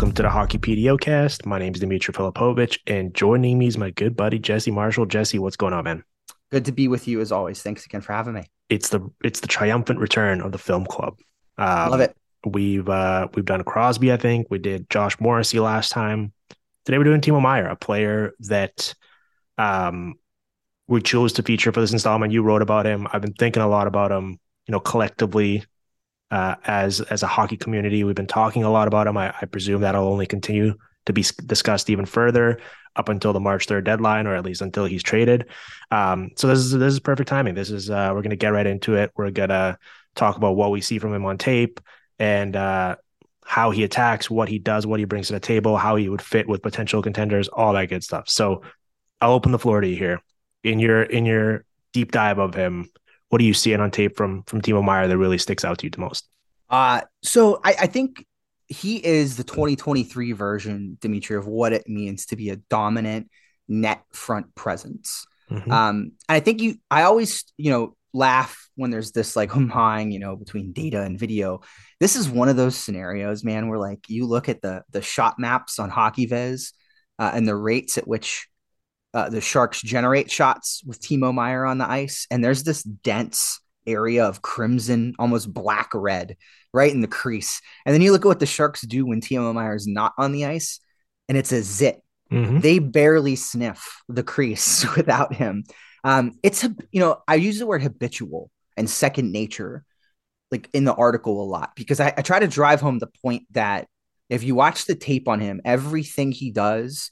Welcome to the Hockey PDOcast. My name is Dimitri Filipovich, and joining me is my good buddy Jesse Marshall. Jesse, what's going on, man? Good to be with you as always. Thanks again for having me. It's the it's the triumphant return of the film club. Um, Love it. We've uh, we've done Crosby, I think. We did Josh Morrissey last time. Today we're doing Timo Meier, a player that um, we chose to feature for this installment. You wrote about him. I've been thinking a lot about him. You know, collectively uh, as as a hockey community, we've been talking a lot about him. I, I presume that'll only continue to be discussed even further up until the March third deadline, or at least until he's traded. Um, so this is this is perfect timing. This is uh, we're gonna get right into it. We're gonna talk about what we see from him on tape and uh, how he attacks, what he does, what he brings to the table, how he would fit with potential contenders, all that good stuff. So I'll open the floor to you here in your in your deep dive of him, what are you seeing on tape from from Timo Meier that really sticks out to you the most? Uh so I, I think he is the 2023 version, Dimitri, of what it means to be a dominant net front presence. Mm-hmm. Um, and I think you, I always, you know, laugh when there's this like hum hawing, you know, between data and video. This is one of those scenarios, man, where like you look at the the shot maps on HockeyViz uh, and the rates at which uh, the Sharks generate shots with Timo Meier on the ice, and there's this dense area of crimson, almost black red, right in the crease. And then you look at what the Sharks do when Timo Meier is not on the ice, and it's a zit. Mm-hmm. They barely sniff the crease without him. Um, it's you know I use the word habitual and second nature, like in the article a lot because I, I try to drive home the point that if you watch the tape on him, everything he does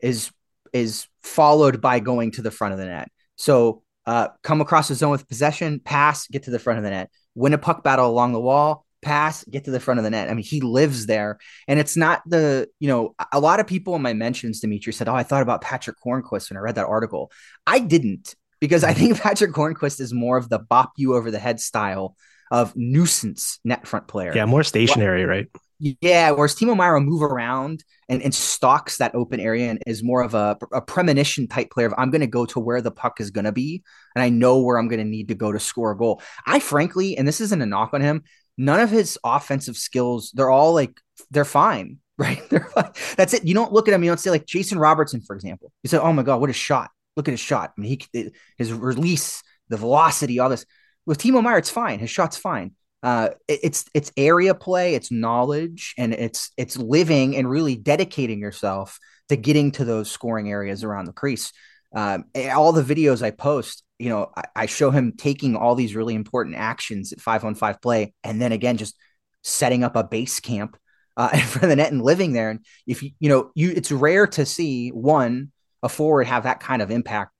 is is followed by going to the front of the net. So uh, come across the zone with possession, pass, get to the front of the net, win a puck battle along the wall, pass, get to the front of the net. I mean, he lives there. And it's not the, you know, a lot of people in my mentions, Dimitri said, Oh, I thought about Patrick Hornqvist when I read that article. I didn't because I think Patrick Hornqvist is more of the bop you over the head style of nuisance net front player. Yeah, more stationary, right? Yeah, whereas Timo will move around and, and stalks that open area and is more of a, a premonition type player of I'm going to go to where the puck is going to be and I know where I'm going to need to go to score a goal. I frankly, and this isn't a knock on him, none of his offensive skills, they're all like, they're fine, right? They're fine. That's it. You don't look at him, you don't say like Jason Robertson, for example. You say, oh my God, what a shot. Look at his shot. I mean, he, his release, the velocity, all this. With Timo Meier, it's fine. His shot's fine uh, it's it's area play, it's knowledge, and it's it's living and really dedicating yourself to getting to those scoring areas around the crease. Um, all the videos I post, you know, I, I, show him taking all these really important actions at five on five play, and then again just setting up a base camp uh, in front of the net and living there. And if you you know you, it's rare to see one a forward have that kind of impact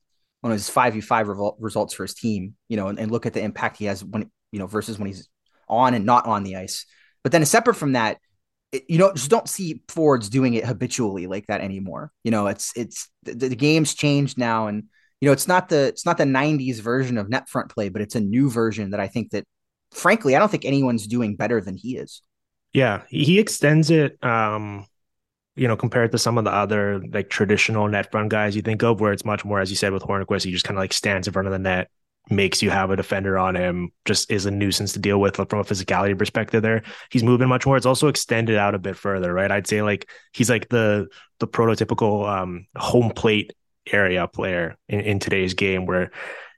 on his five v five results for his team. You know, and, and look at the impact he has when you know versus when he's on and not on the ice. But then separate from that, you know, just don't see forwards doing it habitually like that anymore. You know, it's it's the, the game's changed now, and you know, it's not the it's not the '90s version of net front play, but it's a new version that I think that, frankly, I don't think anyone's doing better than he is. Yeah, he extends it. Um, you know, compared to some of the other like traditional net front guys you think of, where it's much more, as you said, with Hornqvist, he just kind of like stands in front of the net, makes you have a defender on him just is a nuisance to deal with from a physicality perspective there. He's moving much more. It's also extended out a bit further right? I'd say like he's like the the prototypical um home plate area player in, in today's game where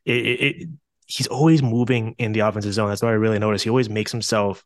it, it, he's always moving in the offensive zone. That's what i really noticed he always makes himself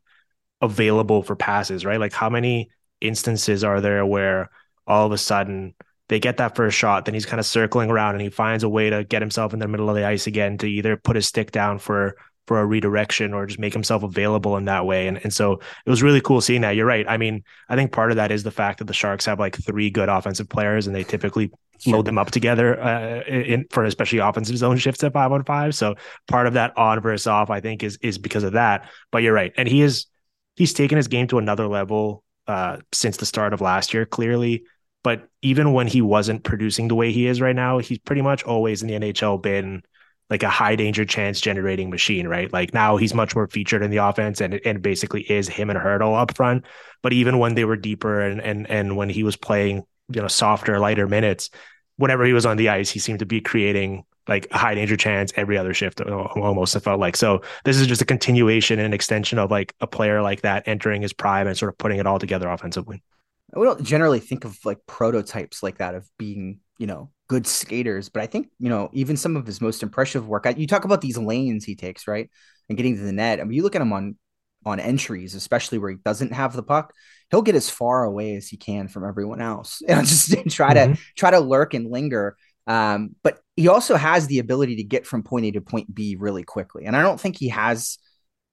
available for passes right? Like how many instances are there where all of a sudden they get that first shot, then he's kind of circling around and he finds a way to get himself in the middle of the ice again to either put his stick down for for a redirection or just make himself available in that way. And and so it was really cool seeing that. You're right. I mean, I think part of that is the fact that the Sharks have like three good offensive players and they typically load them up together uh, in for especially offensive zone shifts at five on five. So part of that on versus off, I think, is is because of that. But you're right, and he is he's taken his game to another level uh, since the start of last year. Clearly, but even when he wasn't producing the way he is right now, he's pretty much always in the NHL been like a high danger chance generating machine, right? Like now he's much more featured in the offense and and basically is him and Hertl up front. But even when they were deeper and and and when he was playing, you know, softer, lighter minutes, whenever he was on the ice, he seemed to be creating like a high danger chance every other shift almost. It felt like so. This is just a continuation and extension of like a player like that entering his prime and sort of putting it all together offensively. We don't generally think of like prototypes like that of being you know good skaters, but I think you know even some of his most impressive work. You talk about these lanes he takes right and getting to the net. I mean, you look at him on on entries, especially where he doesn't have the puck, he'll get as far away as he can from everyone else and just try mm-hmm. to try to lurk and linger. Um, but he also has the ability to get from point A to point B really quickly. And I don't think he has,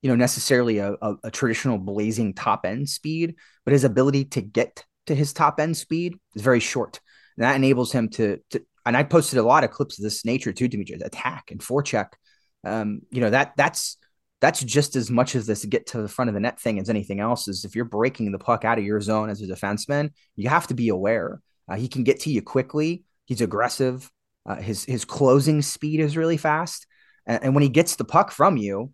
you know, necessarily a, a, a traditional blazing top end speed, but his ability to get to his top end speed is very short. And that enables him to, to and I posted a lot of clips of this nature too, Dimitri, attack and forecheck. Um, you know, that that's that's just as much as this get to the front of the net thing as anything else is if you're breaking the puck out of your zone as a defenseman, you have to be aware. Uh, he can get to you quickly. He's aggressive. Uh, his his closing speed is really fast, and, and, when he gets the puck from you,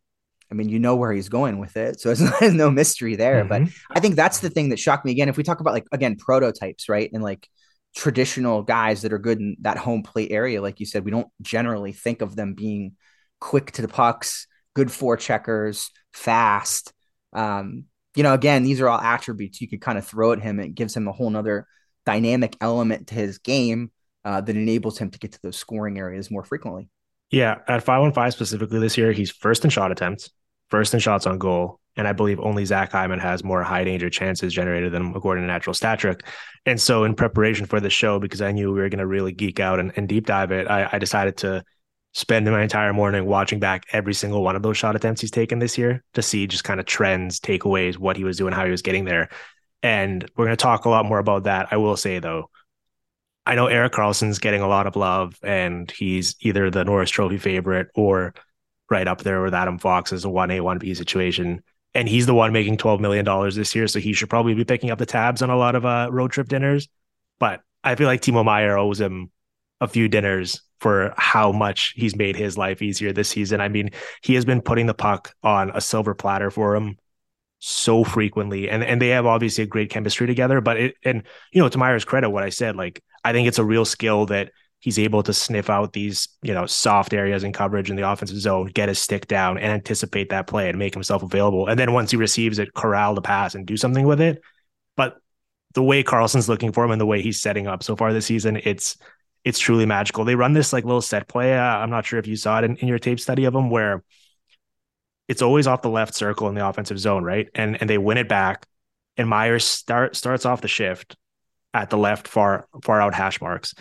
I mean, you know where he's going with it, so there's no mystery there. Mm-hmm. But I think that's the thing that shocked me again. If we talk about like again prototypes, right, and like traditional guys that are good in that home plate area, like you said, we don't generally think of them being quick to the pucks good forecheckers, fast. Um, you know, again, these are all attributes you could kind of throw at him. It gives him a whole nother dynamic element to his game uh, that enables him to get to those scoring areas more frequently. Yeah, at five on five specifically this year, he's first in shot attempts, first in shots on goal, and I believe only Zach Hyman has more high danger chances generated than according to Natural Stat Trick. And so, in preparation for the show, because I knew we were going to really geek out and, and deep dive it, I, I decided to spend my entire morning watching back every single one of those shot attempts he's taken this year to see just kind of trends, takeaways, what he was doing, how he was getting there. And we're going to talk a lot more about that. I will say though, I know Erik Karlsson's getting a lot of love and he's either the Norris Trophy favorite or right up there with Adam Fox as a 1A, 1B situation. And he's the one making $12 million this year. So he should probably be picking up the tabs on a lot of uh, road trip dinners. But I feel like Timo Meier owes him a few dinners for how much he's made his life easier this season. I mean, he has been putting the puck on a silver platter for him so frequently and and they have obviously a great chemistry together but it and you know to Meier's credit what I said like I think it's a real skill that he's able to sniff out these you know soft areas in coverage in the offensive zone get his stick down and anticipate that play and make himself available and then once he receives it corral the pass and do something with it but the way Karlsson's looking for him and the way he's setting up so far this season it's it's truly magical. They run this like little set play. Uh, I'm not sure if you saw it in, in your tape study of them where it's always off the left circle in the offensive zone, right? And and they win it back. And Meier's start starts off the shift at the left far far out hash marks.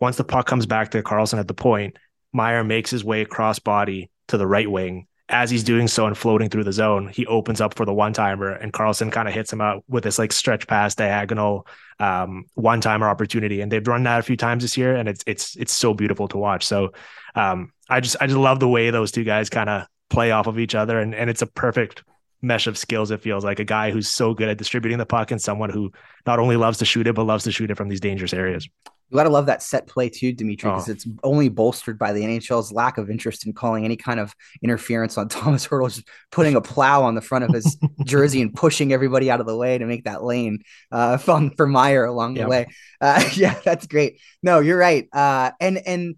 Once the puck comes back to Karlsson at the point, Meier makes his way across body to the right wing as he's doing so and floating through the zone, he opens up for the one timer, and Karlsson kind of hits him out with this like stretch pass diagonal um, one timer opportunity. And they've run that a few times this year, and it's it's it's so beautiful to watch. So um, I just I just love the way those two guys kind of play off of each other, and and it's a perfect mesh of skills. It feels like a guy who's so good at distributing the puck, and someone who not only loves to shoot it but loves to shoot it from these dangerous areas. You gotta love that set play too, Dimitri, because oh. it's only bolstered by the NHL's lack of interest in calling any kind of interference on Thomas Hertl, just putting a plow on the front of his jersey and pushing everybody out of the way to make that lane uh, fun for Meier along the way. Uh, yeah, that's great. No, you're right. Uh, and and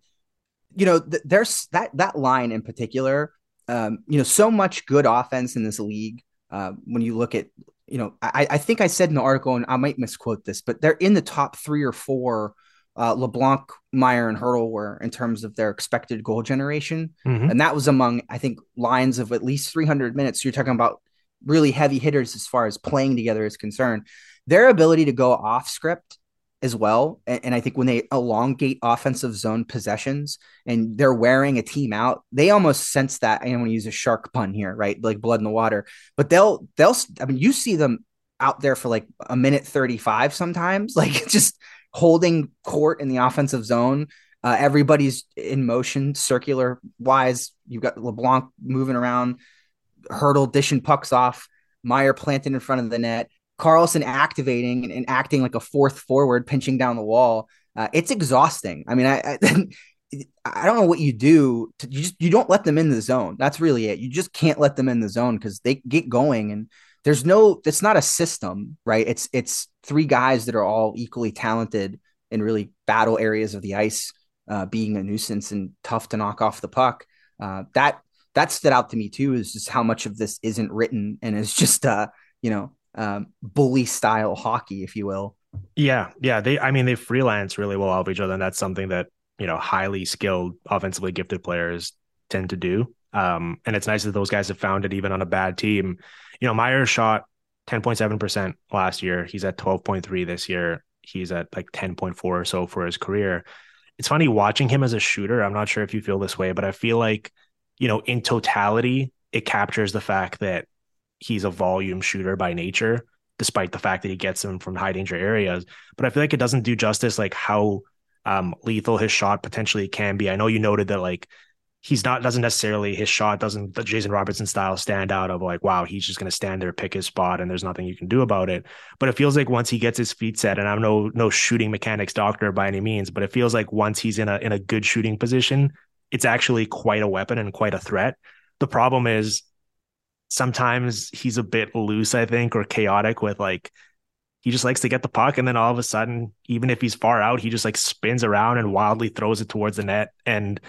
you know, th- there's that that line in particular. Um, you know, so much good offense in this league. Uh, when you look at, you know, I, I think I said in the article, and I might misquote this, but they're in the top three or four uh, Labanc, Meier, and Hertl were in terms of their expected goal generation. Mm-hmm. And that was among, I think, lines of at least 300 minutes. So you're talking about really heavy hitters as far as playing together is concerned. Their ability to go off script as well. And, and, I think when they elongate offensive zone possessions and they're wearing a team out, they almost sense that. I don't want to use a shark pun here, right? Like blood in the water, but they'll, they'll, I mean, you see them out there for like a minute 35 sometimes, like just holding court in the offensive zone. Uh, everybody's in motion, circular wise. You've got Labanc moving around, Hertl, dishing pucks off, Meier planting in front of the net, Karlsson activating and, and acting like a fourth forward, pinching down the wall. Uh, it's exhausting. I mean, I, I I don't know what you do. To, you just you don't let them in the zone. That's really it. You just can't let them in the zone because they get going and there's no it's not a system right it's it's three guys that are all equally talented in really battle areas of the ice uh, being a nuisance and tough to knock off the puck. Uh, that that stood out to me too. Is just how much of this isn't written and is just uh, you know um, bully style hockey, if you will. Yeah, yeah. They, I mean, they freelance really well off each other, and that's something that you know highly skilled, offensively gifted players tend to do. Um, and it's nice that those guys have found it even on a bad team. You know, Meier shot 10.7% last year. He's at 12.3 this year. He's at like 10.4 or so for his career. It's funny watching him as a shooter. I'm not sure if you feel this way, but I feel like, you know, in totality, it captures the fact that he's a volume shooter by nature, despite the fact that he gets them from high danger areas. But I feel like it doesn't do justice like how um, lethal his shot potentially can be. I know you noted that like he's not doesn't necessarily his shot doesn't the Jason Robertson style stand out of like wow he's just going to stand there pick his spot and there's nothing you can do about it but it feels like once he gets his feet set and I'm no no shooting mechanics doctor by any means but it feels like once he's in a in a good shooting position it's actually quite a weapon and quite a threat the problem is sometimes he's a bit loose I think or chaotic with like he just likes to get the puck and then all of a sudden even if he's far out he just like spins around and wildly throws it towards the net and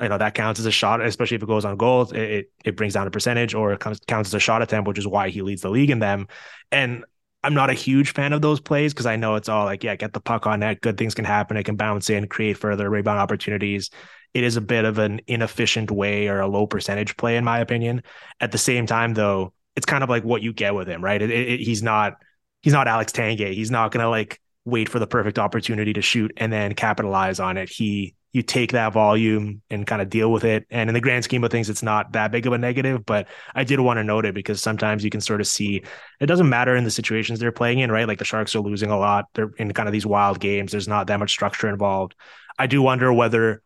you know that counts as a shot, especially if it goes on goals. It it, it brings down a percentage, or it comes, counts as a shot attempt, which is why he leads the league in them. And I'm not a huge fan of those plays because I know it's all like, yeah, get the puck on net, good things can happen. It can bounce in, create further rebound opportunities. It is a bit of an inefficient way or a low percentage play, in my opinion. At the same time, though, it's kind of like what you get with him, right? It, it, he's not he's not Alex Tanguay. He's not gonna like wait for the perfect opportunity to shoot and then capitalize on it. He you take that volume and kind of deal with it. And in the grand scheme of things, it's not that big of a negative, but I did want to note it because sometimes you can sort of see it doesn't matter in the situations they're playing in, right? Like the Sharks are losing a lot. They're in kind of these wild games. There's not that much structure involved. I do wonder whether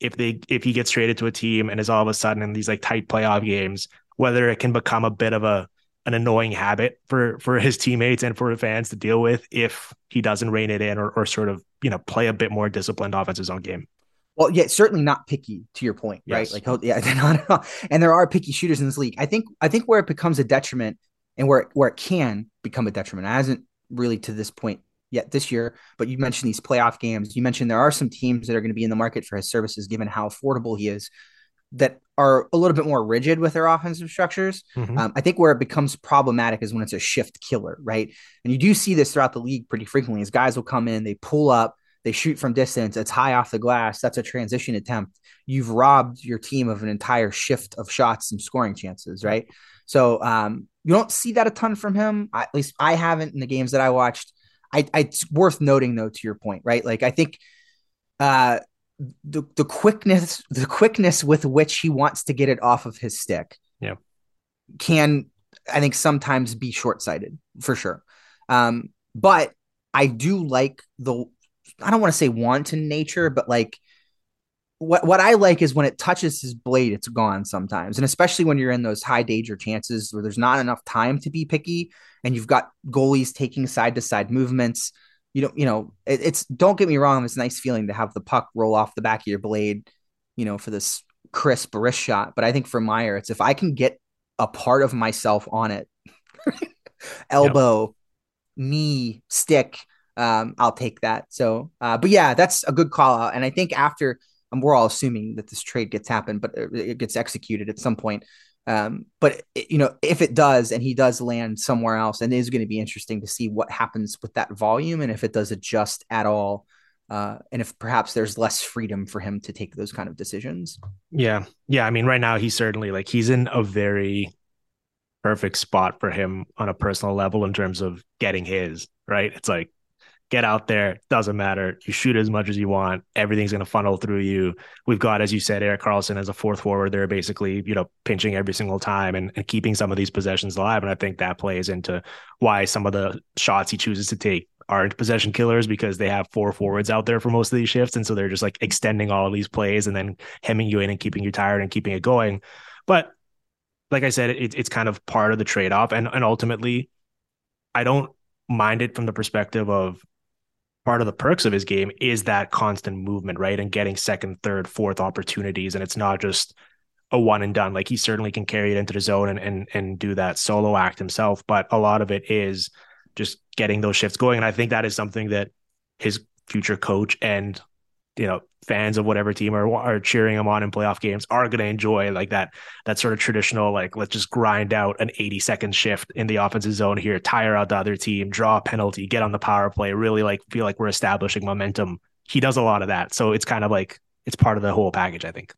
if they if he gets traded to a team and is all of a sudden in these like tight playoff games, whether it can become a bit of a an annoying habit for for his teammates and for fans to deal with if he doesn't rein it in or, or sort of you know play a bit more disciplined offensive zone game. Well, yeah, certainly not picky to your point, yes. right? Like, oh, yeah, they're not, and there are picky shooters in this league. I think, I think where it becomes a detriment and where where it can become a detriment, it hasn't really to this point yet this year. But you mentioned these playoff games. You mentioned there are some teams that are going to be in the market for his services, given how affordable he is, that are a little bit more rigid with their offensive structures. Mm-hmm. Um, I think where it becomes problematic is when it's a shift killer, right? And you do see this throughout the league pretty frequently. As guys will come in, they pull up they shoot from distance. It's high off the glass. That's a transition attempt. You've robbed your team of an entire shift of shots and scoring chances, right? So um, you don't see that a ton from him. at least I haven't in the games that I watched. I, I, it's worth noting though, to your point, right? Like I think uh, the the quickness the quickness with which he wants to get it off of his stick, yeah, can I think sometimes be short sighted for sure. Um, but I do like the I don't want to say wanton nature, but like what what I like is when it touches his blade, it's gone sometimes, and especially when you're in those high danger chances where there's not enough time to be picky, and you've got goalies taking side to side movements. You don't, you know, it, it's don't get me wrong, it's a nice feeling to have the puck roll off the back of your blade, you know, for this crisp wrist shot. But I think for Meier, it's if I can get a part of myself on it, elbow, yep. knee, stick, um, I'll take that. So, uh, but yeah, that's a good call out. And I think after um, we're all assuming that this trade gets happened, but it gets executed at some point. Um, but you know, if it does, and he does land somewhere else, and it is going to be interesting to see what happens with that volume, and if it does adjust at all, uh, and if perhaps there's less freedom for him to take those kind of decisions. Yeah, yeah. I mean, right now he's certainly like he's in a very perfect spot for him on a personal level in terms of getting his right. It's like get out there. Doesn't matter. You shoot as much as you want. Everything's going to funnel through you. We've got, as you said, Erik Karlsson as a fourth forward. They're basically, you know, pinching every single time and, and keeping some of these possessions alive. And I think that plays into why some of the shots he chooses to take aren't possession killers because they have four forwards out there for most of these shifts. And so they're just like extending all of these plays and then hemming you in and keeping you tired and keeping it going. But like I said, it, it's kind of part of the trade off. And, and ultimately, I don't mind it from the perspective of part of the perks of his game is that constant movement, right? And getting second, third, fourth opportunities. And it's not just a one and done. Like he certainly can carry it into the zone and and and do that solo act himself. But a lot of it is just getting those shifts going. And I think that is something that his future coach and you know fans of whatever team are, are cheering them on in playoff games are going to enjoy like that that sort of traditional like let's just grind out an 80 second shift in the offensive zone here tire out the other team draw a penalty get on the power play really like feel like we're establishing momentum. He does a lot of that. So it's kind of like it's part of the whole package i think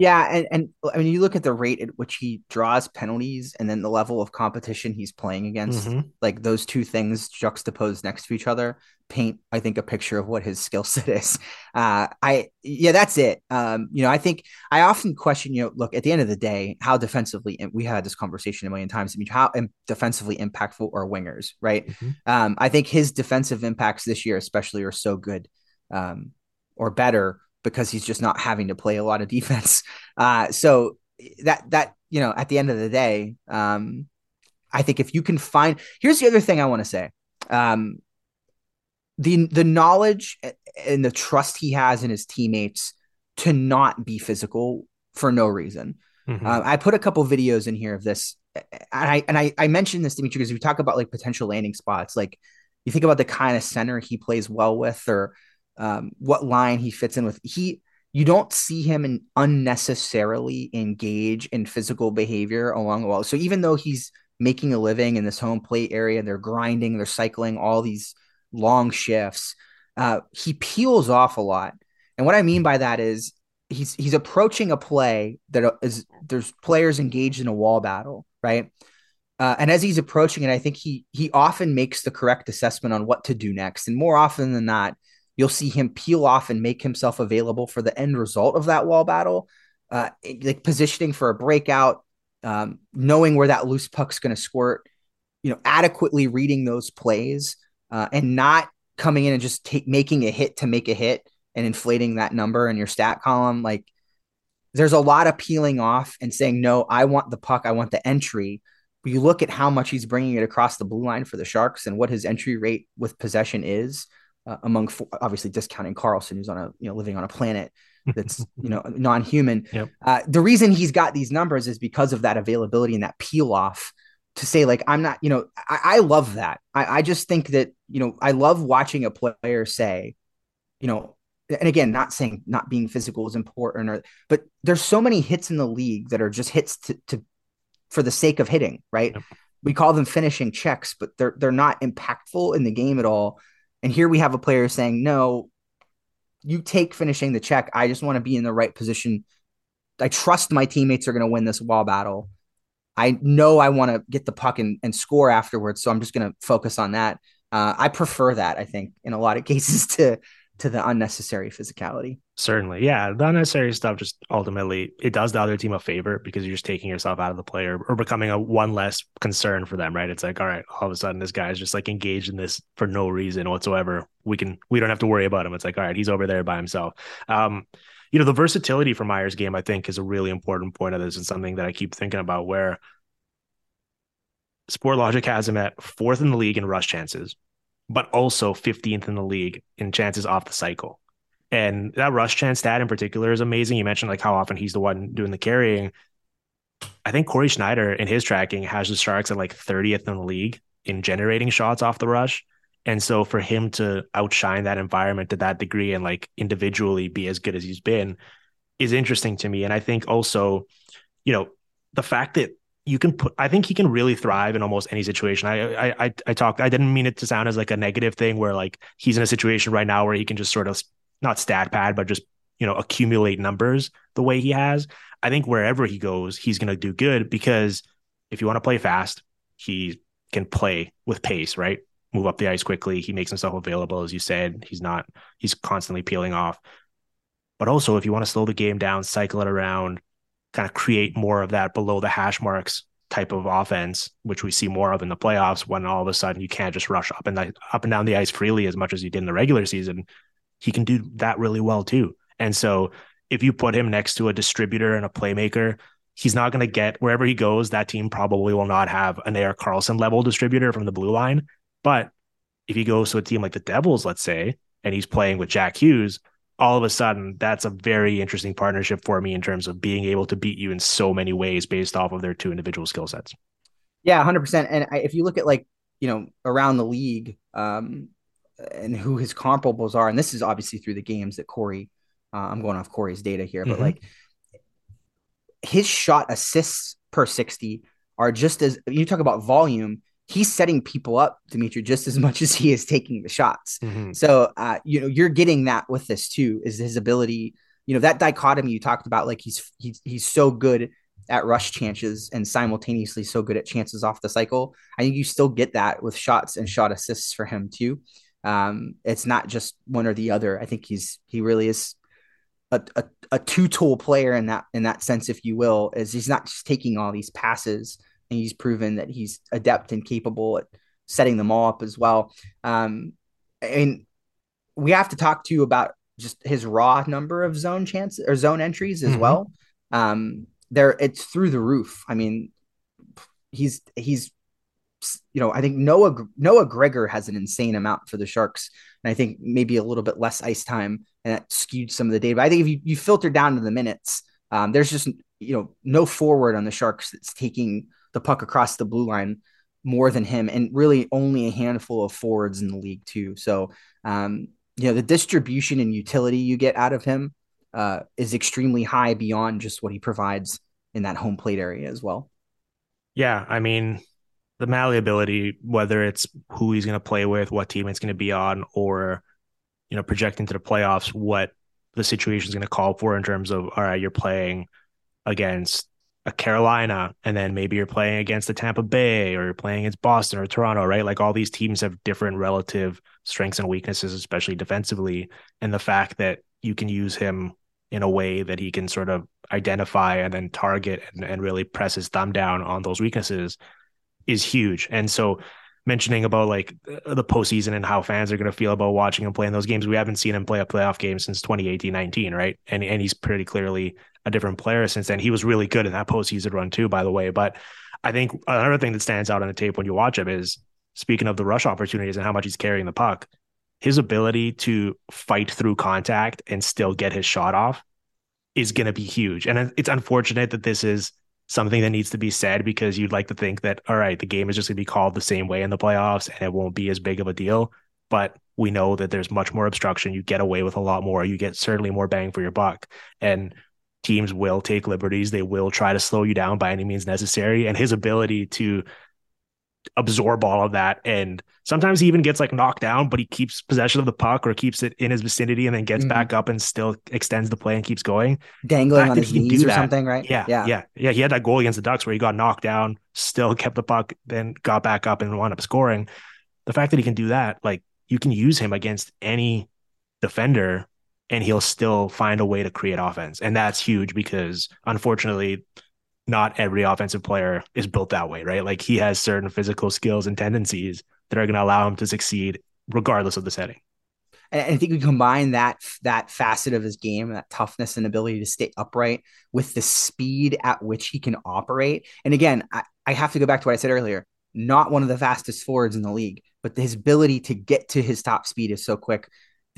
yeah, and, and I mean, you look at the rate at which he draws penalties, and then the level of competition he's playing against. Mm-hmm. Like those two things juxtaposed next to each other paint, I think, a picture of what his skill set is. Uh, I yeah, that's it. Um, you know, I think I often question. You know, look at the end of the day, how defensively and we had this conversation a million times. I mean, how defensively impactful are wingers, right? Mm-hmm. Um, I think his defensive impacts this year, especially, are so good um, or better because he's just not having to play a lot of defense. Uh, so that that you know, at the end of the day, um, I think if you can find, here's the other thing I want to say. Um, the the knowledge and the trust he has in his teammates to not be physical for no reason. Mm-hmm. Uh, I put a couple videos in here of this, and I and I, I mentioned this to Dimitri because we talk about like potential landing spots. Like you think about the kind of center he plays well with, or um, what line he fits in with. He you don't see him in unnecessarily engage in physical behavior along the wall. So even though he's making a living in this home plate area, they're grinding, they're cycling all these long shifts. Uh, he peels off a lot, and what I mean by that is he's he's approaching a play that is there's players engaged in a wall battle, right? Uh, and as he's approaching it, I think he he often makes the correct assessment on what to do next, and more often than not, You'll see him peel off and make himself available for the end result of that wall battle, uh, like positioning for a breakout, um, knowing where that loose puck's going to squirt, you know, adequately reading those plays, uh, and not coming in and just take, making a hit to make a hit and inflating that number in your stat column. Like there's a lot of peeling off and saying, no, I want the puck, I want the entry. But you look at how much he's bringing it across the blue line for the Sharks and what his entry rate with possession is uh, among obviously discounting Karlsson, who's on a you know living on a planet that's you know non-human. Yep. Uh, the reason he's got these numbers is because of that availability and that peel off to say like I'm not you know I, I love that. I, I just think that you know I love watching a player say, you know, and again not saying not being physical is important or but there's so many hits in the league that are just hits to, to for the sake of hitting right. Yep. We call them finishing checks, but they're they're not impactful in the game at all and here we have a player saying, no, you take finishing the check. I just want to be in the right position. I trust my teammates are going to win this wall battle. I know I want to get the puck and, and score afterwards. So I'm just going to focus on that. Uh, I prefer that, I think, in a lot of cases to to the unnecessary physicality. Certainly. Yeah. The unnecessary stuff just ultimately it does the other team a favor because you're just taking yourself out of the player or becoming a one less concern for them, right? It's like, all right, all of a sudden this guy's just like engaged in this for no reason whatsoever. We can we don't have to worry about him. It's like, all right, he's over there by himself. Um, you know, the versatility for Meier's game, I think, is a really important point of this and something that I keep thinking about where Sportlogiq has him at fourth in the league in rush chances, but also 15th in the league in chances off the cycle. And that rush chance stat in particular is amazing. You mentioned like how often he's the one doing the carrying. I think Corey Sznajder in his tracking has the Sharks at like 30th in the league in generating shots off the rush. And so for him to outshine that environment to that degree and like individually be as good as he's been is interesting to me. And I think also, you know, the fact that you can put i think he can really thrive in almost any situation. I, I i talked i didn't mean it to sound as like a negative thing where like he's in a situation right now where he can just sort of not stat pad but just you know accumulate numbers the way he has. I think wherever he goes he's going to do good because if you want to play fast he can play with pace right? Move up the ice quickly. He makes himself available as you said. He's not he's constantly peeling off. But also if you want to slow the game down cycle it around kind of create more of that below the hash marks type of offense, which we see more of in the playoffs when all of a sudden you can't just rush up and up and down the ice freely as much as you did in the regular season. He can do that really well too. And so if you put him next to a distributor and a playmaker, he's not going to get wherever he goes, that team probably will not have an Erik Karlsson level distributor from the blue line. But if he goes to a team like the Devils, let's say, and he's playing with Jack Hughes, all of a sudden that's a very interesting partnership for me in terms of being able to beat you in so many ways based off of their two individual skill sets. Yeah, 100%. And if you look at like, you know, around the league, um, and who his comparables are, and this is obviously through the games that Corey. Uh, I'm going off Corey's data here, but mm-hmm. like his shot assists per 60 are just as you talk about volume he's setting people up, Dimitri, just as much as he is taking the shots. Mm-hmm. So, uh, you know, you're getting that with this too, is his ability, you know, that dichotomy you talked about, like he's, he's, he's so good at rush chances and simultaneously so good at chances off the cycle. I think you still get that with shots and shot assists for him too. Um, it's not just one or the other. I think he's, he really is a, a, a two tool player in that, in that sense, if you will, is he's not just taking all these passes and he's proven that he's adept and capable at setting them all up as well. Um, and we have to talk to you about just his raw number of zone chances or zone entries as mm-hmm. well. Um, there, it's through the roof. I mean, he's he's you know, I think Noah Noah Gregor has an insane amount for the Sharks, and I think maybe a little bit less ice time, and that skewed some of the data. But I think if you, you filter down to the minutes, um, there's just you know no forward on the Sharks that's taking the puck across the blue line more than him, and really only a handful of forwards in the league too. So, um, you know, the distribution and utility you get out of him uh, is extremely high beyond just what he provides in that home plate area as well. Yeah, I mean, the malleability, whether it's who he's going to play with, what team it's going to be on, or you know, projecting to the playoffs, what the situation is going to call for in terms of all right, you're playing against a Carolina, and then maybe you're playing against the Tampa Bay or you're playing against Boston or Toronto, right? Like all these teams have different relative strengths and weaknesses, especially defensively. And the fact that you can use him in a way that he can sort of identify and then target and, and really press his thumb down on those weaknesses is huge. And so mentioning about like the postseason and how fans are going to feel about watching him play in those games. We haven't seen him play a playoff game since 2018 19, right? And and he's pretty clearly a different player since then. He was really good in that postseason run too, by the way. But I think another thing that stands out on the tape when you watch him is speaking of the rush opportunities and how much he's carrying the puck, his ability to fight through contact and still get his shot off is going to be huge. And it's unfortunate that this is something that needs to be said because you'd like to think that, all right, the game is just going to be called the same way in the playoffs and it won't be as big of a deal. But we know that there's much more obstruction. You get away with a lot more. You get certainly more bang for your buck. And teams will take liberties. They will try to slow you down by any means necessary. And his ability to absorb all of that. And sometimes he even gets like knocked down but he keeps possession of the puck or keeps it in his vicinity and then gets mm-hmm. back up and still extends the play and keeps going. Dangling on his knees or something right? Yeah, yeah. yeah yeah. He had that goal against the ducks where he got knocked down still kept the puck then got back up and wound up scoring. The fact that he can do that like you can use him against any defender and he'll still find a way to create offense. And that's huge because unfortunately, not every offensive player is built that way, right? Like he has certain physical skills and tendencies that are going to allow him to succeed regardless of the setting. And I think we combine that that facet of his game, that toughness and ability to stay upright, with the speed at which he can operate. And again, I, I have to go back to what I said earlier. Not one of the fastest forwards in the league, but his ability to get to his top speed is so quick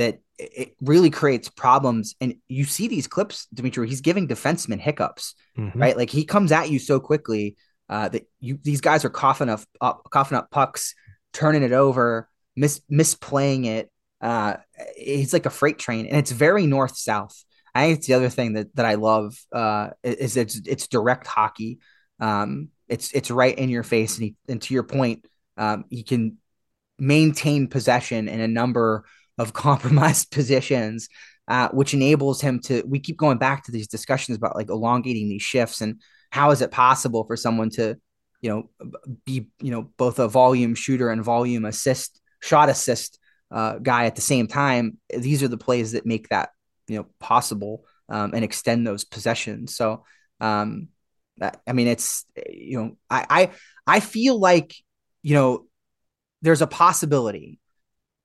that it really creates problems. And you see these clips, Dimitri, he's giving defensemen hiccups, mm-hmm. right? Like he comes at you so quickly uh, that you these guys are coughing up, up coughing up pucks, turning it over, mis misplaying it. Uh, it's like a freight train, and it's very north south. I think it's the other thing that that I love uh, is it's it's direct hockey. Um, it's it's right in your face, and, he, and to your point, um, he can maintain possession in a number of compromised positions, uh, which enables him to. We keep going back to these discussions about like elongating these shifts and how is it possible for someone to, you know, be you know both a volume shooter and volume assist shot assist uh, guy at the same time. These are the plays that make that you know possible um, and extend those possessions. So. Um, I mean, it's you know, I I I feel like you know, there's a possibility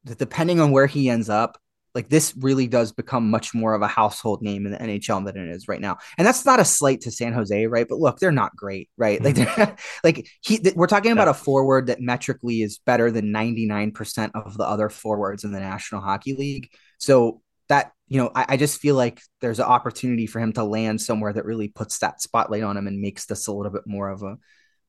that depending on where he ends up, like this really does become much more of a household name in the NHL than it is right now. And that's not a slight to San Jose, right? But look, they're not great, right? Mm-hmm. Like, like he, th- we're talking about a forward that metrically is better than 99% of the other forwards in the National Hockey League. So that, you know, I, I just feel like there's an opportunity for him to land somewhere that really puts that spotlight on him and makes this a little bit more of a,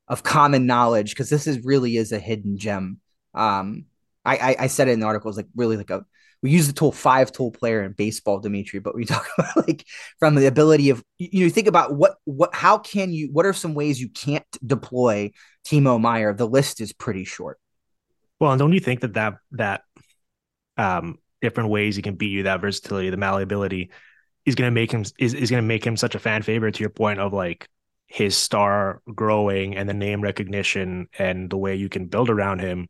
of common knowledge. Cause this is really is a hidden gem. Um, I, I, I said it in the article, it's like really like a we use the tool five tool player in baseball, Dimitri, but we talk about like from the ability of you know, think about what what how can you what are some ways you can't deploy Timo Meier? The list is pretty short. Well, and don't you think that that that um different ways he can beat you, that versatility, the malleability is gonna make him is, is gonna make him such a fan favorite to your point of like his star growing and the name recognition and the way you can build around him.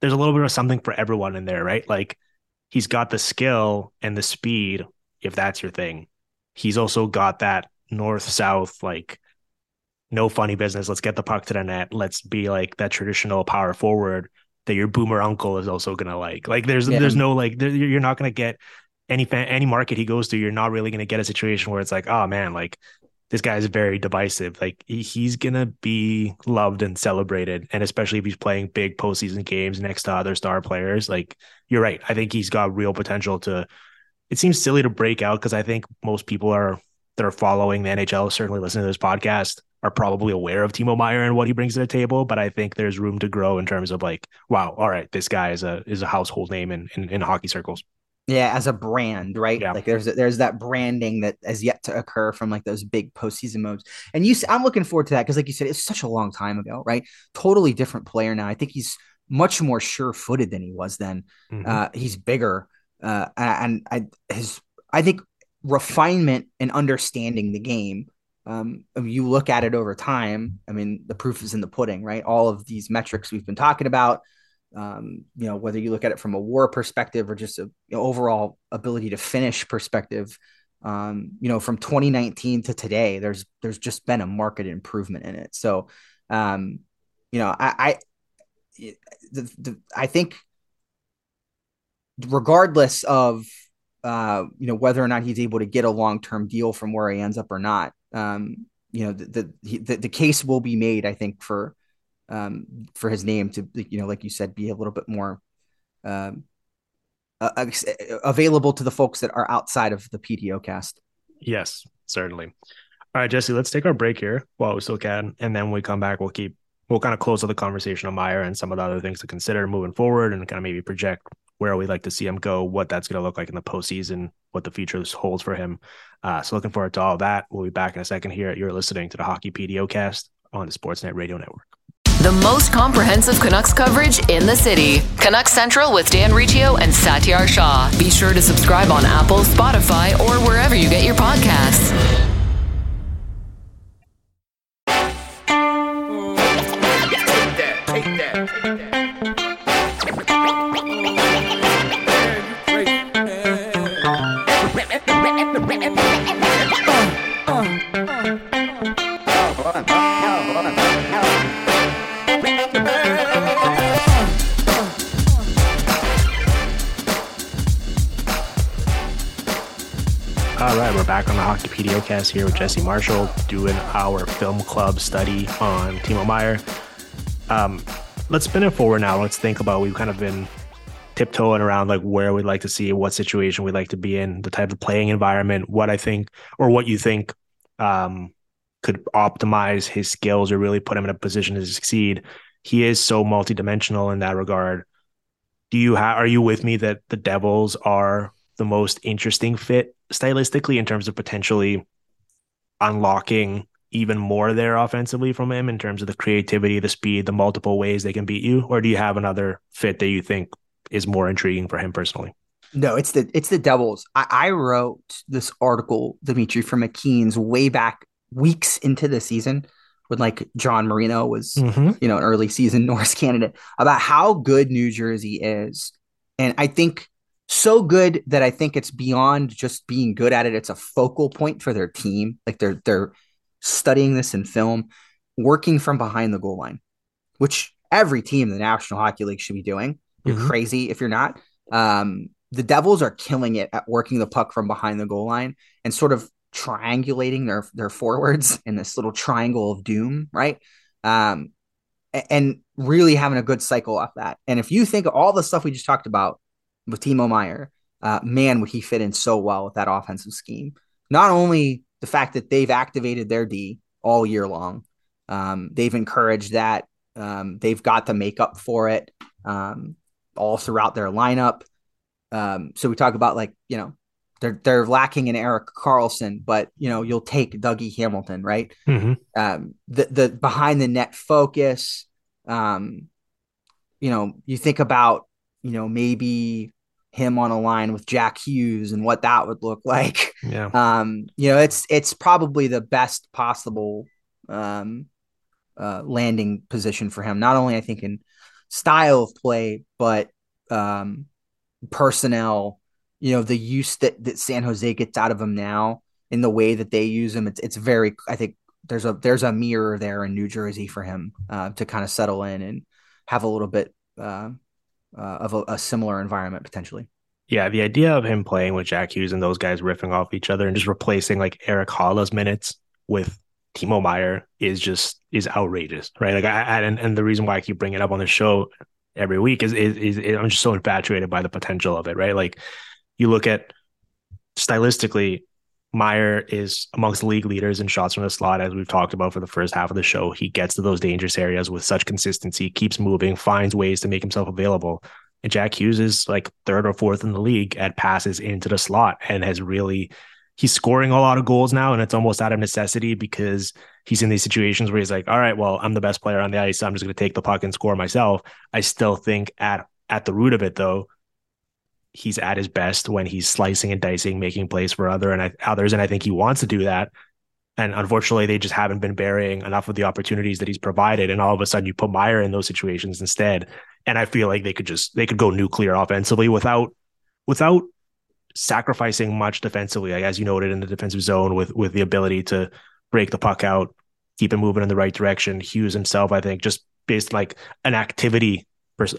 There's a little bit of something for everyone in there, right? Like he's got the skill and the speed, if that's your thing. He's also got that north south, like no funny business. Let's get the puck to the net. Let's be like that traditional power forward that your boomer uncle is also gonna like. Like there's yeah. there's no like there, you're not gonna get any fan, any market he goes to. You're not really gonna get a situation where it's like, oh man, like this guy is very divisive. Like he, he's gonna be loved and celebrated, and especially if he's playing big postseason games next to other star players. Like you're right. I think he's got real potential to. It seems silly to break out because I think most people are that are following the NHL, certainly listening to this podcast, are probably aware of Timo Meier and what he brings to the table. But I think there's room to grow in terms of like, wow, all right, this guy is a is a household name in in, in hockey circles. Yeah, as a brand, right? Yeah. Like there's there's that branding that has yet to occur from like those big postseason modes. And you, I'm looking forward to that because, like you said, it's such a long time ago, right? Totally different player now. I think he's much more sure-footed than he was then. Mm-hmm. Uh, he's bigger, uh, and I his I think refinement and understanding the game. Um, you look at it over time. I mean, the proof is in the pudding, right? All of these metrics we've been talking about um, you know, whether you look at it from a war perspective or just a you know, overall ability to finish perspective, um, you know, from 2019 to today, there's there's just been a market improvement in it. So, um, you know, I, I, the, the, I think regardless of uh, you know whether or not he's able to get a long term deal from where he ends up or not, um, you know, the, the the the case will be made. I think for um, for his name to, you know, like you said, be a little bit more um, uh, available to the folks that are outside of the PDOcast. Yes, certainly. All right, Jesse, let's take our break here while we still can. And then when we come back, we'll keep, we'll kind of close out the conversation on Meier and some of the other things to consider moving forward and kind of maybe project where we'd like to see him go, what that's going to look like in the postseason, what the future holds for him. Uh, so looking forward to all that. We'll be back in a second here. You're listening to the Hockey PDOcast on the Sportsnet Radio Network. The most comprehensive Canucks coverage in the city. Canucks Central with Dan Riccio and Satiar Shah. Be sure to subscribe on Apple, Spotify, or wherever you get your podcasts. PDOcast here with Jesse Marshall, doing our film club study on Timo Meier. Um, let's spin it forward now. Let's think about we've kind of been tiptoeing around like where we'd like to see, what situation we'd like to be in, the type of playing environment, what I think or what you think um, could optimize his skills or really put him in a position to succeed. He is so multidimensional in that regard. Do you have? Are you with me that the Devils are the most interesting fit stylistically in terms of potentially unlocking even more there offensively from him in terms of the creativity, the speed, the multiple ways they can beat you? Or do you have another fit that you think is more intriguing for him personally? No, it's the it's the Devils. I, I wrote this article, Dimitri, from McKeen's way back weeks into the season when like John Marino was, mm-hmm. you know, an early season Norris candidate about how good New Jersey is. And I think so good that I think it's beyond just being good at it. It's a focal point for their team. Like they're they're studying this in film, working from behind the goal line, which every team in the National Hockey League should be doing. You're mm-hmm. crazy if you're not. Um, the Devils are killing it at working the puck from behind the goal line and sort of triangulating their their forwards in this little triangle of doom, right? Um, and really having a good cycle off that. And if you think of all the stuff we just talked about, with Timo Meier, uh, man, would he fit in so well with that offensive scheme. Not only the fact that they've activated their D all year long, um, they've encouraged that. Um, they've got the makeup for it. Um, all throughout their lineup. Um, so we talk about like you know they're they're lacking in Erik Karlsson, but you know you'll take Dougie Hamilton, right? Mm-hmm. Um, the the behind the net focus. Um, you know, you think about you know maybe him on a line with Jack Hughes and what that would look like. Yeah. Um, you know, it's it's probably the best possible um uh landing position for him. Not only I think in style of play, but um personnel, you know, the use that, that San Jose gets out of him now in the way that they use him, it's it's very I think there's a there's a mirror there in New Jersey for him uh, to kind of settle in and have a little bit uh, uh, of a, a, similar environment potentially. Yeah, the idea of him playing with Jack Hughes and those guys riffing off each other and just replacing like Erik Haula's minutes with Timo Meier is just is outrageous, right? Like I, and and the reason why I keep bringing it up on the show every week is, is is, is I'm just so infatuated by the potential of it, right? Like you look at stylistically, Meier is amongst league leaders in shots from the slot, as we've talked about for the first half of the show. He gets to those dangerous areas with such consistency, keeps moving, finds ways to make himself available. And Jack Hughes is like third or fourth in the league at passes into the slot and has really he's scoring a lot of goals now, and it's almost out of necessity because he's in these situations where he's like, all right, well, I'm the best player on the ice, so I'm just going to take the puck and score myself. I still think at at the root of it, though, he's at his best when he's slicing and dicing, making plays for other and I, others, and I think he wants to do that. And unfortunately, they just haven't been burying enough of the opportunities that he's provided. And all of a sudden, you put Meier in those situations instead. And I feel like they could just they could go nuclear offensively without without sacrificing much defensively, like as you noted in the defensive zone, with with the ability to break the puck out, keep it moving in the right direction. Hughes himself, I think, just based like an activity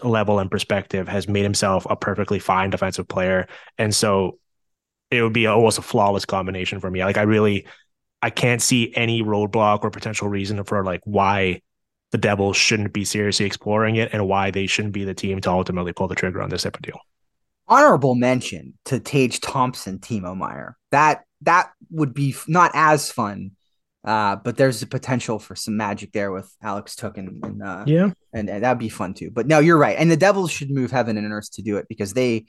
level and perspective, has made himself a perfectly fine defensive player, and so it would be almost a flawless combination for me. Like I really, I can't see any roadblock or potential reason for like why the Devils shouldn't be seriously exploring it and why they shouldn't be the team to ultimately pull the trigger on this type of deal honorable mention to Tage Thompson, Timo Meier. That that would be not as fun, uh, but there's a potential for some magic there with Alex Tuch and, and uh, yeah, and, and, that'd be fun too. But no, you're right, and the Devils should move heaven and earth to do it because they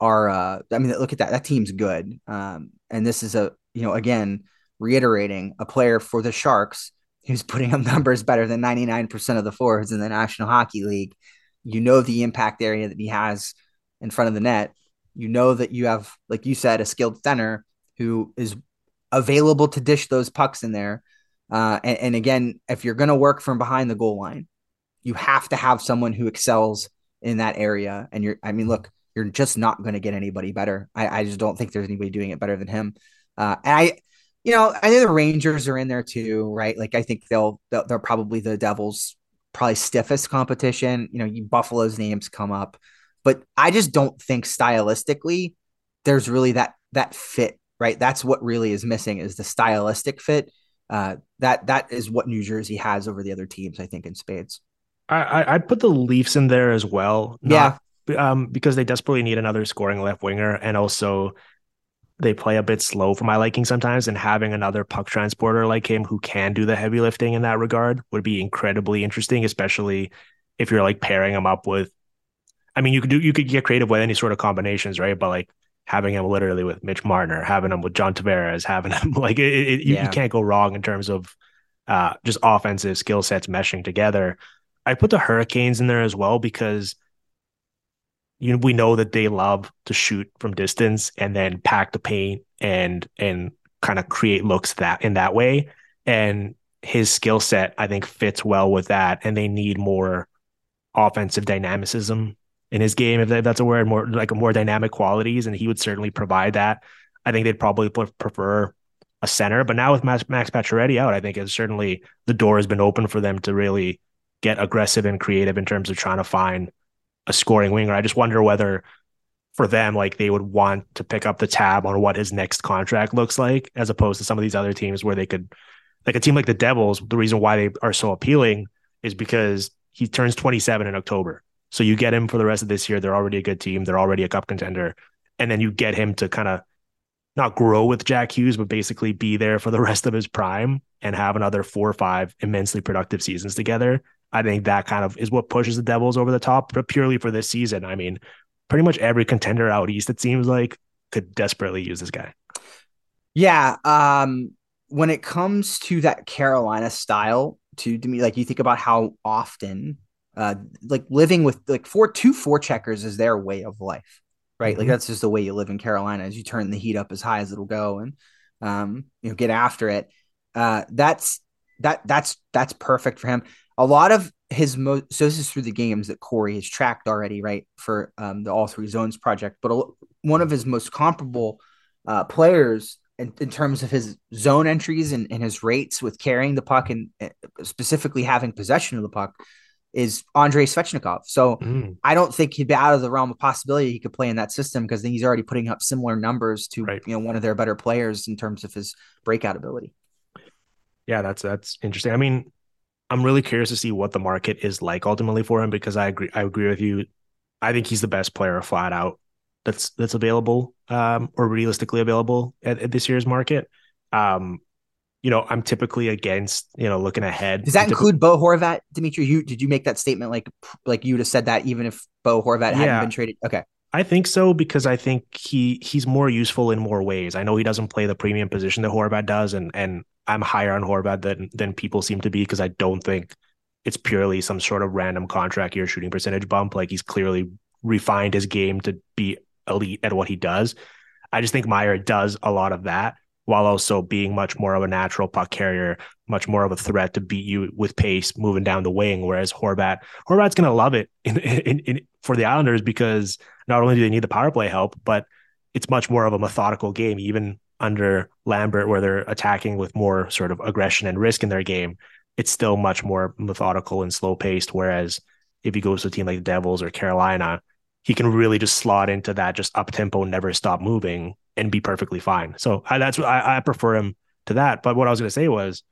are. Uh, I mean, look at that. That team's good, um, and this is a you know again reiterating a player for the Sharks who's putting up numbers better than 99% of the forwards in the National Hockey League. You know the impact area that he has in front of the net, you know that you have, like you said, a skilled center who is available to dish those pucks in there. Uh, and, and again, if you're going to work from behind the goal line, you have to have someone who excels in that area. And you're, I mean, look, you're just not going to get anybody better. I, I just don't think there's anybody doing it better than him. Uh, and I, you know, I know the Rangers are in there too, right? Like I think they'll, they'll they're probably the Devils' probably stiffest competition. You know, you, Buffalo's names come up but I just don't think stylistically there's really that that fit, right? That's what really is missing is the stylistic fit. Uh, that that is what New Jersey has over the other teams, I think, in spades. I I put the Leafs in there as well. Not, yeah, um, because they desperately need another scoring left winger, and also they play a bit slow for my liking sometimes. And having another puck transporter like him who can do the heavy lifting in that regard would be incredibly interesting, especially if you're like pairing him up with I mean, you could do you could get creative with any sort of combinations, right? But like having him literally with Mitch Marner, having him with John Tavares, having him like it, it, you, yeah. you, can't go wrong in terms of uh, just offensive skill sets meshing together. I put the Hurricanes in there as well because you know, we know that they love to shoot from distance and then pack the paint and and kind of create looks that in that way. And his skill set, I think, fits well with that. And they need more offensive dynamicism in his game, if that's a word, more like more dynamic qualities, and he would certainly provide that. I think they'd probably prefer a center, but now with Max, Max Pacioretty out, I think it's certainly the door has been open for them to really get aggressive and creative in terms of trying to find a scoring winger. I just wonder whether for them, like they would want to pick up the tab on what his next contract looks like, as opposed to some of these other teams where they could, like a team like the Devils. The reason why they are so appealing is because he turns 27 in October. So you get him for the rest of this year. They're already a good team. They're already a cup contender. And then you get him to kind of not grow with Jack Hughes, but basically be there for the rest of his prime and have another four or five immensely productive seasons together. I think that kind of is what pushes the Devils over the top, but purely for this season. I mean, pretty much every contender out east, it seems like, could desperately use this guy. Yeah. Um, when it comes to that Carolina style, to, to me, like you think about how often, uh, like living with like four two four checkers is their way of life, right? Mm-hmm. Like that's just the way you live in Carolina. As you turn the heat up as high as it'll go, and um, you know, get after it. Uh, that's that that's that's perfect for him. A lot of his most so this is through the games that Corey has tracked already, right? For um, the All Three Zones project, but a, one of his most comparable uh, players in, in, terms of his zone entries and, and, his rates with carrying the puck and uh, specifically having possession of the puck is Andrei Svechnikov. So mm. I don't think he'd be out of the realm of possibility he could play in that system because he's already putting up similar numbers to right. you know one of their better players in terms of his breakout ability. Yeah, that's that's interesting. I mean, I'm really curious to see what the market is like ultimately for him because I agree I agree with you. I think he's the best player flat out that's that's available um, or realistically available at, at, this year's market. Um, you know, I'm typically against you know looking ahead. Does that include Bo Horvat, Dimitri? You did you make that statement like like you would have said that even if Bo Horvat hadn't been traded? Okay. I think so because I think he he's more useful in more ways. I know he doesn't play the premium position that Horvat does, and and I'm higher on Horvat than than people seem to be because I don't think it's purely some sort of random contract year shooting percentage bump. Like he's clearly refined his game to be elite at what he does. I just think Meier does a lot of that while also being much more of a natural puck carrier, much more of a threat to beat you with pace moving down the wing. Whereas Horvat, Horvat's going to love it in, in, in, for the Islanders because not only do they need the power play help, but it's much more of a methodical game, even under Lambert, where they're attacking with more sort of aggression and risk in their game. It's still much more methodical and slow paced. Whereas if he goes to a team like the Devils or Carolina, he can really just slot into that just up tempo, never stop moving, and be perfectly fine. So I, that's I, I prefer him to that. But what I was going to say was,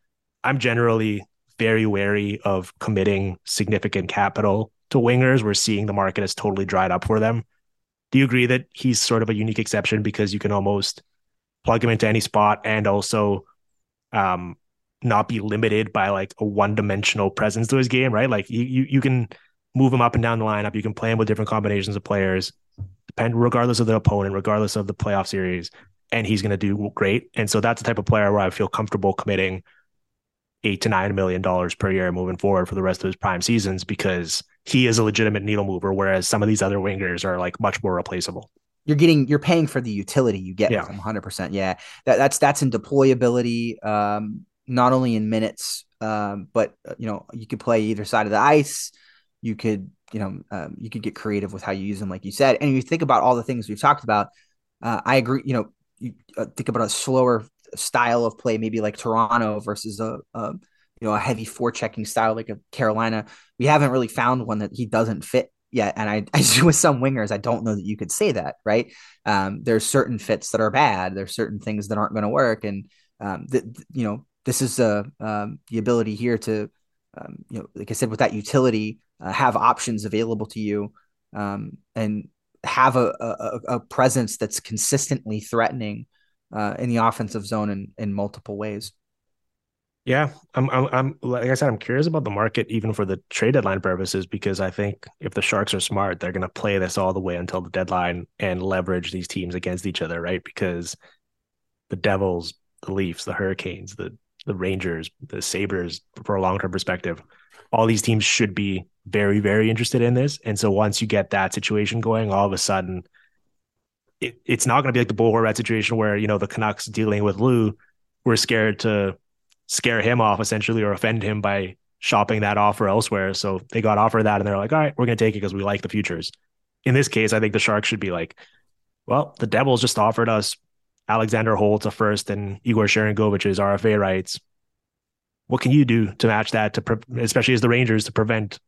I'm generally very wary of committing significant capital to wingers. We're seeing the market has totally dried up for them. Do you agree that he's sort of a unique exception because you can almost plug him into any spot and also um, not be limited by like a one dimensional presence to his game, right? Like you, you, you can move him up and down the lineup. You can play him with different combinations of players, depend regardless of the opponent, regardless of the playoff series, and he's going to do great. And so that's the type of player where I feel comfortable committing eight to nine million dollars per year moving forward for the rest of his prime seasons because he is a legitimate needle mover, whereas some of these other wingers are like much more replaceable. You're getting you're paying for the utility you get yeah. from 100. percent Yeah, that, that's that's in deployability, um, not only in minutes, um, but uh, you know you could play either side of the ice you could you know um, you could get creative with how you use them like you said. And you think about all the things we've talked about uh, i agree you know you uh, think about a slower style of play maybe like toronto versus a, a you know a heavy forechecking style like a carolina. We haven't really found one that he doesn't fit yet. And i, I with some wingers i don't know that you could say that right? Um, there's certain fits that are bad. There's certain things that aren't going to work. And um, you know this is a um, the ability here to um, you know like i said with that utility uh, have options available to you um, and have a, a, a, presence that's consistently threatening uh, in the offensive zone in, in multiple ways. Yeah, I'm, I'm, I'm, like I said, I'm curious about the market even for the trade deadline purposes because I think if the Sharks are smart, they're going to play this all the way until the deadline and leverage these teams against each other, right? Because the Devils, the Leafs, the Hurricanes, the the Rangers, the Sabres, for a long term perspective, all these teams should be very, very interested in this. And so once you get that situation going, all of a sudden, it, it's not going to be like the Bo Horvat situation where, you know, the Canucks dealing with Lou were scared to scare him off essentially or offend him by shopping that offer elsewhere. So they got offered that and they're like, all right, we're going to take it because we like the futures. In this case, I think the Sharks should be like, well, the Devils just offered us Alexander Holtz a first and Igor Sharangovich's RFA rights what can you do to match that to pre- especially as the Rangers to prevent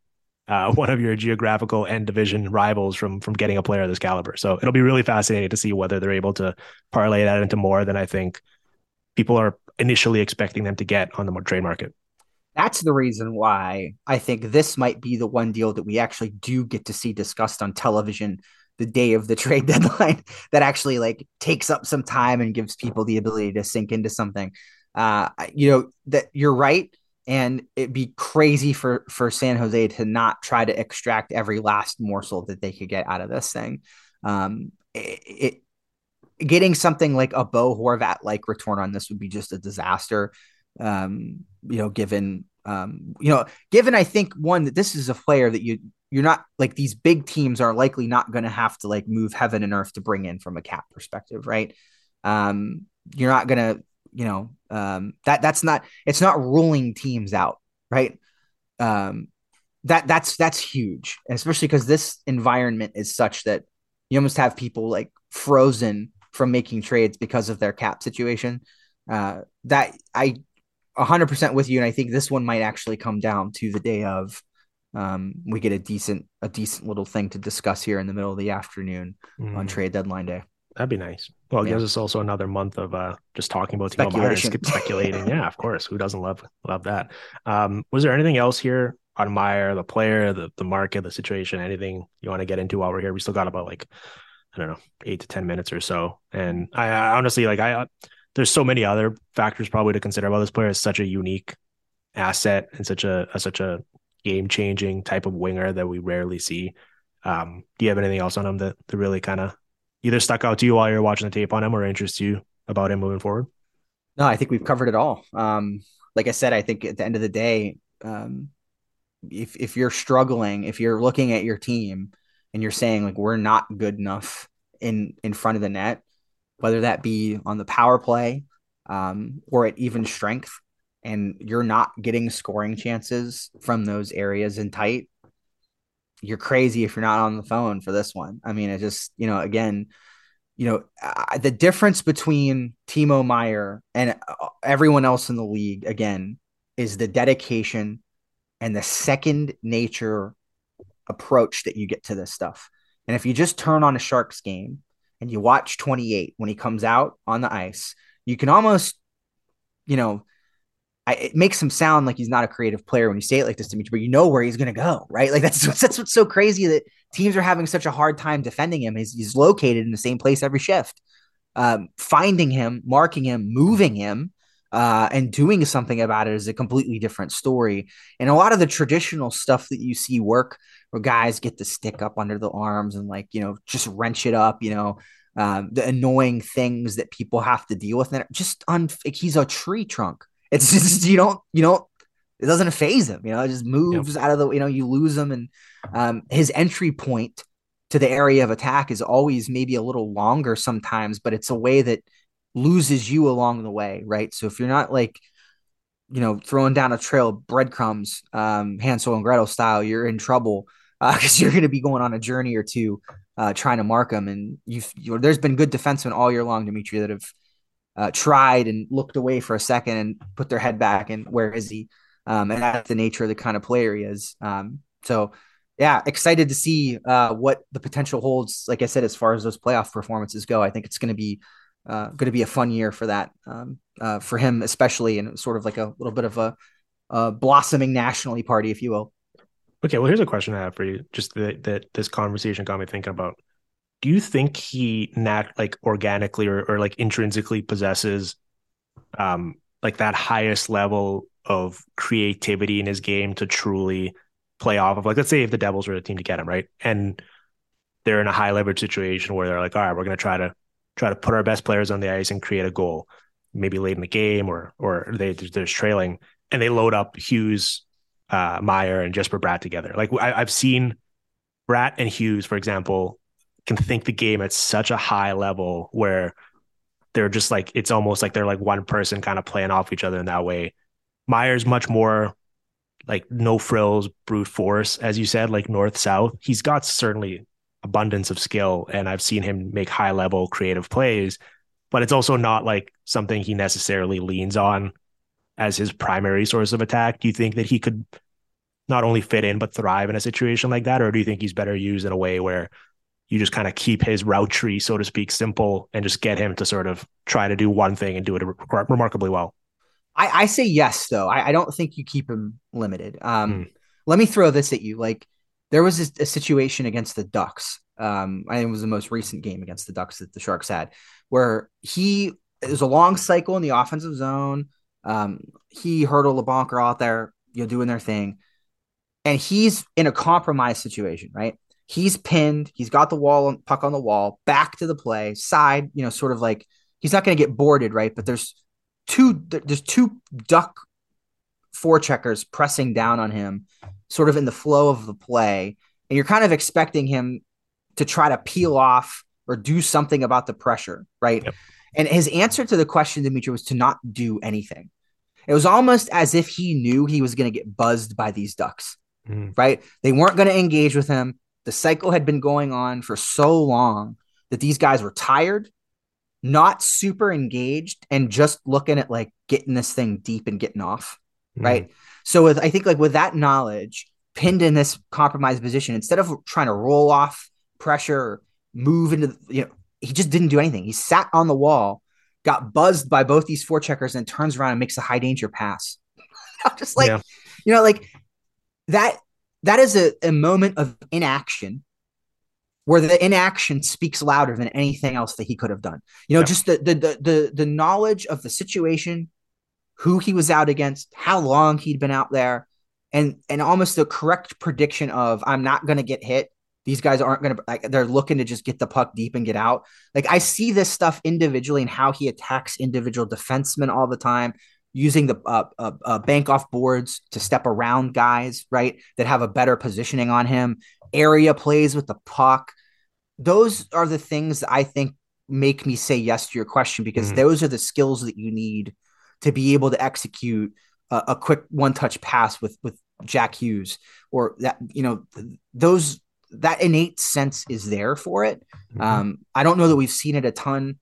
uh, one of your geographical and division rivals from from getting a player of this caliber. So it'll be really fascinating to see whether they're able to parlay that into more than I think people are initially expecting them to get on the trade market. That's the reason why I think this might be the one deal that we actually do get to see discussed on television the day of the trade deadline that actually like takes up some time and gives people the ability to sink into something uh, you know that you're right. and it'd be crazy for for San Jose to not try to extract every last morsel that they could get out of this thing. Um, it, it getting something like a Bo Horvat like return on this would be just a disaster. Um, you know, given um, you know, given I think one that this is a player that you you're not like these big teams are likely not going to have to like move heaven and earth to bring in from a cap perspective, right? Um, you're not going to, you know, um, that that's not it's not ruling teams out, right? Um, that that's that's huge, especially because this environment is such that you almost have people like frozen from making trades because of their cap situation. Uh, that I 100% with you, and I think this one might actually come down to the day of. Um, we get a decent a decent little thing to discuss here in the middle of the afternoon mm. on trade deadline day. That'd be nice. Well, it yeah. gives us also another month of uh, just talking about Timo speculating. yeah, of course. Who doesn't love love that? Um, was there anything else here on Meier, the player, the the market, the situation? Anything you want to get into while we're here? We still got about like I don't know, eight to ten minutes or so. And I, I honestly like I there's so many other factors probably to consider about this player. It's such a unique asset and such a, a such a game changing type of winger that we rarely see. Um, do you have anything else on him that, that really kind of either stuck out to you while you're watching the tape on him or interests you about him moving forward? No, I think we've covered it all. Um, like I said, I think at the end of the day, um, if if you're struggling, if you're looking at your team and you're saying like we're not good enough in in front of the net, whether that be on the power play um, or at even strength, and you're not getting scoring chances from those areas in tight, you're crazy if you're not on the phone for this one. I mean, it just, you know, again, you know, the difference between Timo Meier and uh, everyone else in the league, again, is the dedication and the second nature approach that you get to this stuff. And if you just turn on a Sharks game and you watch 28 when he comes out on the ice, you can almost, you know, I, it makes him sound like he's not a creative player when you say it like this to me, but you know where he's going to go, right? Like that's that's what's so crazy that teams are having such a hard time defending him. He's, he's located in the same place every shift. Um, finding him, marking him, moving him, uh, and doing something about it is a completely different story. And a lot of the traditional stuff that you see work where guys get the stick up under the arms and like, you know, just wrench it up, you know, um, the annoying things that people have to deal with. And just un- he's a tree trunk. It's just, you don't, you don't, it doesn't phase him, you know, it just moves yep. out of the, you know, you lose him. And um, his entry point to the area of attack is always maybe a little longer sometimes, but it's a way that loses you along the way. Right. So if you're not like, you know, throwing down a trail of breadcrumbs, um, Hansel and Gretel style, you're in trouble because uh, you're going to be going on a journey or two uh, trying to mark them. And you've, you there's been good defensemen all year long, Dimitri, that have uh, tried and looked away for a second and put their head back and where is he? Um, and that's the nature of the kind of player he is. Um, so, yeah, excited to see uh, what the potential holds. Like I said, as far as those playoff performances go, I think it's going to be uh, going to be a fun year for that um, uh, for him, especially, and sort of like a little bit of a, a blossoming nationally party, if you will. Okay, well, here's a question I have for you. Just that, that this conversation got me thinking about. Do you think he nat like organically or, or like intrinsically possesses um like that highest level of creativity in his game to truly play off of like let's say if the Devils were the team to get him, right? And they're in a high leverage situation where they're like, all right, we're gonna try to try to put our best players on the ice and create a goal, maybe late in the game or or they they're trailing and they load up Hughes uh, Meier and Jesper Bratt together. Like I, have seen Bratt and Hughes, for example, can think the game at such a high level where they're just like it's almost like they're like one person kind of playing off each other in that way. Meier's much more like no frills, brute force, as you said, like north south. He's got certainly abundance of skill, and I've seen him make high level creative plays, but it's also not like something he necessarily leans on as his primary source of attack. Do you think that he could not only fit in but thrive in a situation like that, or do you think he's better used in a way where you just kind of keep his route tree, so to speak, simple and just get him to sort of try to do one thing and do it re- remarkably well? I, I, say yes, though. I, I, don't think you keep him limited. Um, mm. Let me throw this at you. Like there was a, a situation against the Ducks. Um, I think it was the most recent game against the Ducks that the Sharks had, where he it was a long cycle in the offensive zone Um, he hurdled Labanc out there, you know, doing their thing, and he's in a compromised situation, right? He's pinned. He's got the wall puck on the wall. Back to the play, side. You know, sort of like he's not going to get boarded, right? But there's two. There's two duck forecheckers pressing down on him, sort of in the flow of the play, and you're kind of expecting him to try to peel off or do something about the pressure, right? Yep. And his answer to the question, Dimitri, was to not do anything. It was almost as if he knew he was going to get buzzed by these ducks, mm. right? They weren't going to engage with him. The cycle had been going on for so long that these guys were tired, not super engaged, and just looking at like getting this thing deep and getting off, mm. right? So with I think like with that knowledge pinned in this compromised position, instead of trying to roll off pressure, move into you know, he just didn't do anything. He sat on the wall, got buzzed by both these forecheckers, and turns around and makes a high danger pass. I'm just like, yeah. you know, like that that is a, a moment of inaction where the inaction speaks louder than anything else that he could have done. You know, yeah. just the, the the the the knowledge of the situation, who he was out against, how long he'd been out there, and and almost the correct prediction of I'm not going to get hit. These guys aren't going to like they're looking to just get the puck deep and get out. Like I see this stuff individually and how he attacks individual defensemen all the time using the uh, uh, uh, bank off boards to step around guys, right? That have a better positioning on him, area plays with the puck. Those are the things that I think make me say yes to your question because mm-hmm. those are the skills that you need to be able to execute a, a quick one touch pass with with Jack Hughes or that you know those that innate sense is there for it. Mm-hmm. Um, I don't know that we've seen it a ton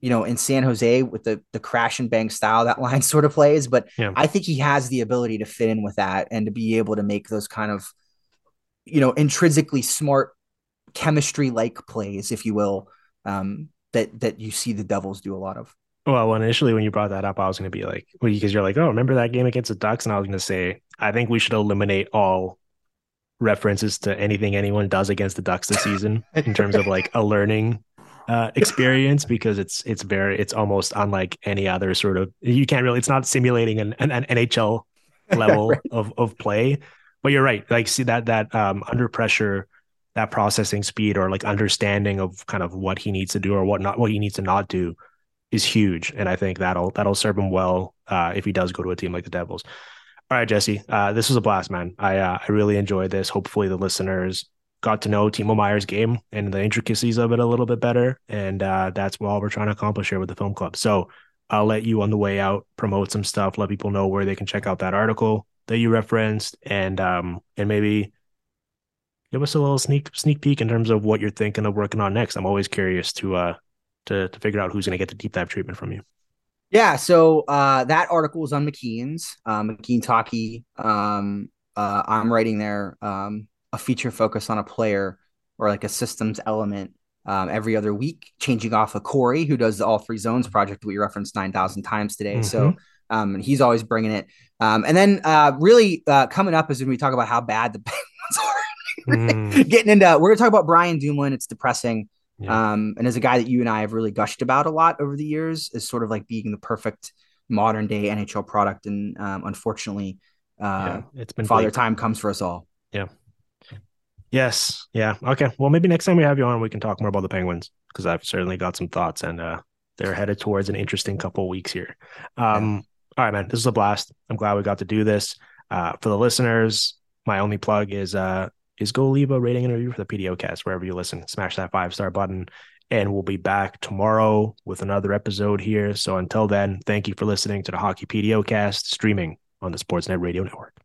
you know, in San Jose with the the crash and bang style that line sort of plays. But yeah. I think he has the ability to fit in with that and to be able to make those kind of, you know, intrinsically smart chemistry like plays, if you will, um, that that you see the Devils do a lot of. Well, initially when you brought that up, I was going to be like, because you're like, oh, remember that game against the Ducks? And I was going to say, I think we should eliminate all references to anything anyone does against the Ducks this season in terms of like a learning uh, experience because it's it's very it's almost unlike any other sort of you can't really it's not simulating an, an, an NHL level right. of of play. But you're right, like see that that um, under pressure, that processing speed or like understanding of kind of what he needs to do or what not what he needs to not do is huge, and I think that'll that'll serve him well uh, if he does go to a team like the Devils. All right, Jesse, uh, this was a blast, man. I uh, I really enjoyed this. Hopefully, the listeners got to know Timo Meier's game and the intricacies of it a little bit better. And uh, that's all we're trying to accomplish here with the film club. So I'll let you on the way out promote some stuff, let people know where they can check out that article that you referenced, and um and maybe give us a little sneak sneak peek in terms of what you're thinking of working on next. I'm always curious to uh to to figure out who's going to get the deep dive treatment from you. Yeah, so uh, that article is on McKeen's, um, McKeen's Hockey. Um, uh, I'm writing there um, a feature focus on a player or like a systems element um, every other week, changing off of Corey, who does the All Three Zones project that we referenced 9,000 times today. Mm-hmm. So um, he's always bringing it. Um, and then uh, really uh, coming up is when we talk about how bad the Penguins are. mm. Getting into, we're going to talk about Brian Dumoulin. It's depressing. Yeah. Um, and as a guy that you and I have really gushed about a lot over the years, is sort of like being the perfect modern day NHL product. And um, unfortunately, uh, yeah, it's been father bleak. time comes for us all. Yeah. Yes. Yeah. Okay. Well, maybe next time we have you on, we can talk more about the Penguins because I've certainly got some thoughts and uh, they're headed towards an interesting couple weeks here. Um, yeah. All right, man. This is a blast. I'm glad we got to do this. Uh, for the listeners, my only plug is uh, is go leave a rating and review for the PDOcast wherever you listen. Smash that five star button. And we'll be back tomorrow with another episode here. So until then, thank you for listening to the Hockey PDOcast streaming on the Sportsnet Radio Network.